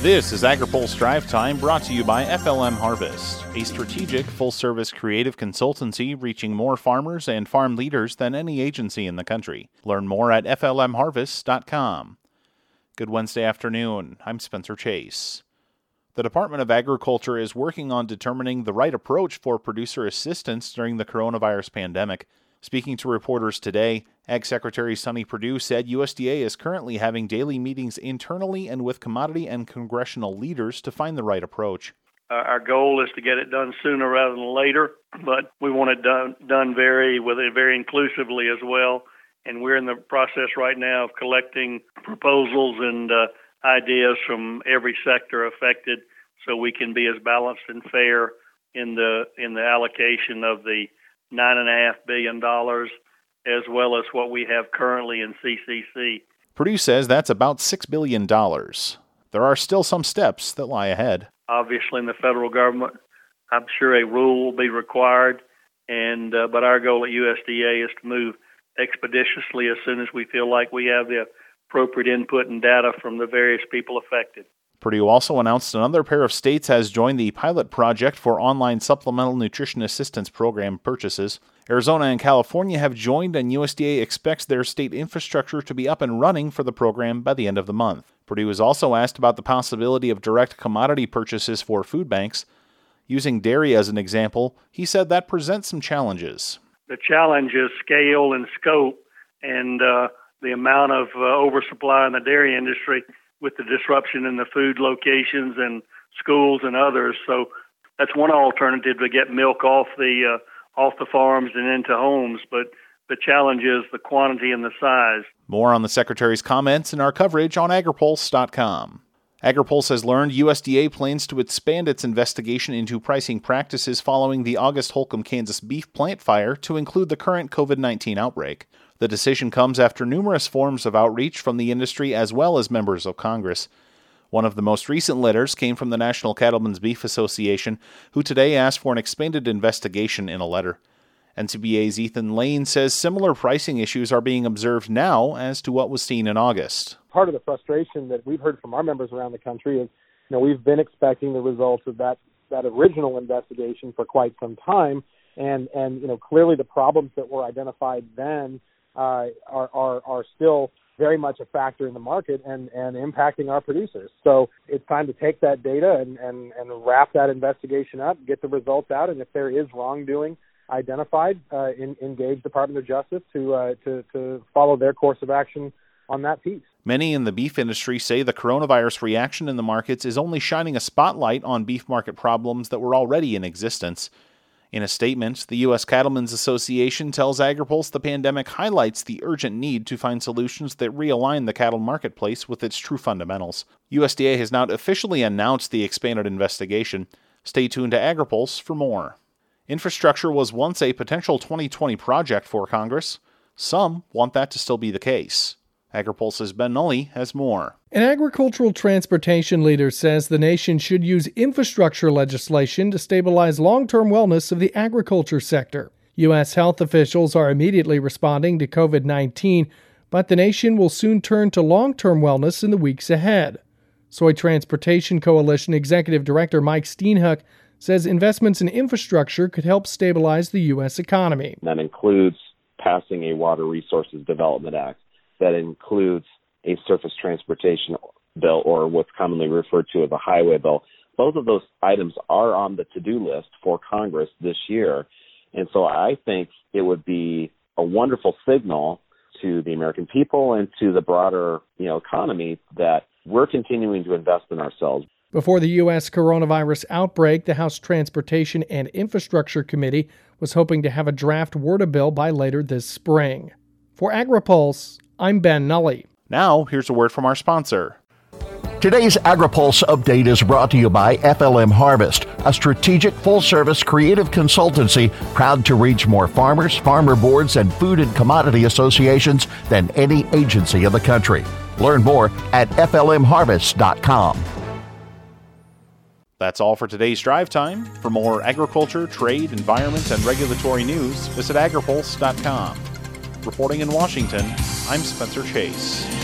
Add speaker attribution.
Speaker 1: This is AgriPulse Drive Time brought to you by FLM Harvest, a strategic full service creative consultancy reaching more farmers and farm leaders than any agency in the country. Learn more at FLMHarvest.com. Good Wednesday afternoon. I'm Spencer Chase. The Department of Agriculture is working on determining the right approach for producer assistance during the coronavirus pandemic. Speaking to reporters today, Ag Secretary Sonny Perdue said USDA is currently having daily meetings internally and with commodity and congressional leaders to find the right approach.
Speaker 2: Uh, our goal is to get it done sooner rather than later, but we want it done done very with it very inclusively as well. And we're in the process right now of collecting proposals and uh, ideas from every sector affected, so we can be as balanced and fair in the in the allocation of the nine and a half billion dollars, as well as what we have currently in CCC.
Speaker 1: Perdue says that's about six billion dollars. There are still some steps that lie ahead.
Speaker 2: Obviously, in the federal government, I'm sure a rule will be required, and uh, but our goal at USDA is to move expeditiously as soon as we feel like we have the appropriate input and data from the various people affected.
Speaker 1: Perdue also announced another pair of states has joined the pilot project for online supplemental nutrition assistance program purchases. Arizona and California have joined, and USDA expects their state infrastructure to be up and running for the program by the end of the month. Perdue was also asked about the possibility of direct commodity purchases for food banks. Using dairy as an example, he said that presents some challenges.
Speaker 2: The challenge is scale and scope, and uh, the amount of uh, oversupply in the dairy industry with the disruption in the food locations and schools and others. So that's one alternative to get milk off the uh, off the farms and into homes, but the challenge is the quantity and the size.
Speaker 1: More on the Secretary's comments in our coverage on agripulse.com. AgriPulse has learned USDA plans to expand its investigation into pricing practices following the August Holcomb, Kansas beef plant fire to include the current COVID 19 outbreak. The decision comes after numerous forms of outreach from the industry as well as members of Congress. One of the most recent letters came from the National Cattlemen's Beef Association, who today asked for an expanded investigation in a letter. NCBA's Ethan Lane says similar pricing issues are being observed now as to what was seen in August.
Speaker 3: Part of the frustration that we've heard from our members around the country is, you know, we've been expecting the results of that that original investigation for quite some time, and and you know clearly the problems that were identified then uh, are, are are still very much a factor in the market and, and impacting our producers. So it's time to take that data and, and, and wrap that investigation up, get the results out, and if there is wrongdoing identified, uh, in, engage Department of Justice to, uh, to, to follow their course of action on that piece.
Speaker 1: Many in the beef industry say the coronavirus reaction in the markets is only shining a spotlight on beef market problems that were already in existence. In a statement, the U.S. Cattlemen's Association tells AgriPulse the pandemic highlights the urgent need to find solutions that realign the cattle marketplace with its true fundamentals. USDA has now officially announced the expanded investigation. Stay tuned to AgriPulse for more. Infrastructure was once a potential 2020 project for Congress. Some want that to still be the case. AgriPulse's Ben Nuelle has more.
Speaker 4: An agricultural transportation leader says the nation should use infrastructure legislation to stabilize long term wellness of the agriculture sector. U.S. health officials are immediately responding to COVID 19, but the nation will soon turn to long term wellness in the weeks ahead. Soy Transportation Coalition Executive Director Mike Steenhoek says investments in infrastructure could help stabilize the U.S. economy.
Speaker 5: That includes passing a Water Resources Development Act that includes a surface transportation bill or what's commonly referred to as a highway bill. Both of those items are on the to-do list for Congress this year. And so I think it would be a wonderful signal to the American people and to the broader, you know, economy that we're continuing to invest in ourselves.
Speaker 4: Before the U.S. coronavirus outbreak, the House Transportation and Infrastructure Committee was hoping to have a draft WRDA bill by later this spring. For AgriPulse, I'm Ben Nuelle.
Speaker 1: Now, here's a word from our sponsor.
Speaker 6: Today's AgriPulse update is brought to you by FLM Harvest, a strategic full service creative consultancy proud to reach more farmers, farmer boards, and food and commodity associations than any agency in the country. Learn more at FLMHarvest.com.
Speaker 1: That's all for today's drive time. For more agriculture, trade, environment, and regulatory news, visit agripulse.com. Reporting in Washington, I'm Spencer Chase.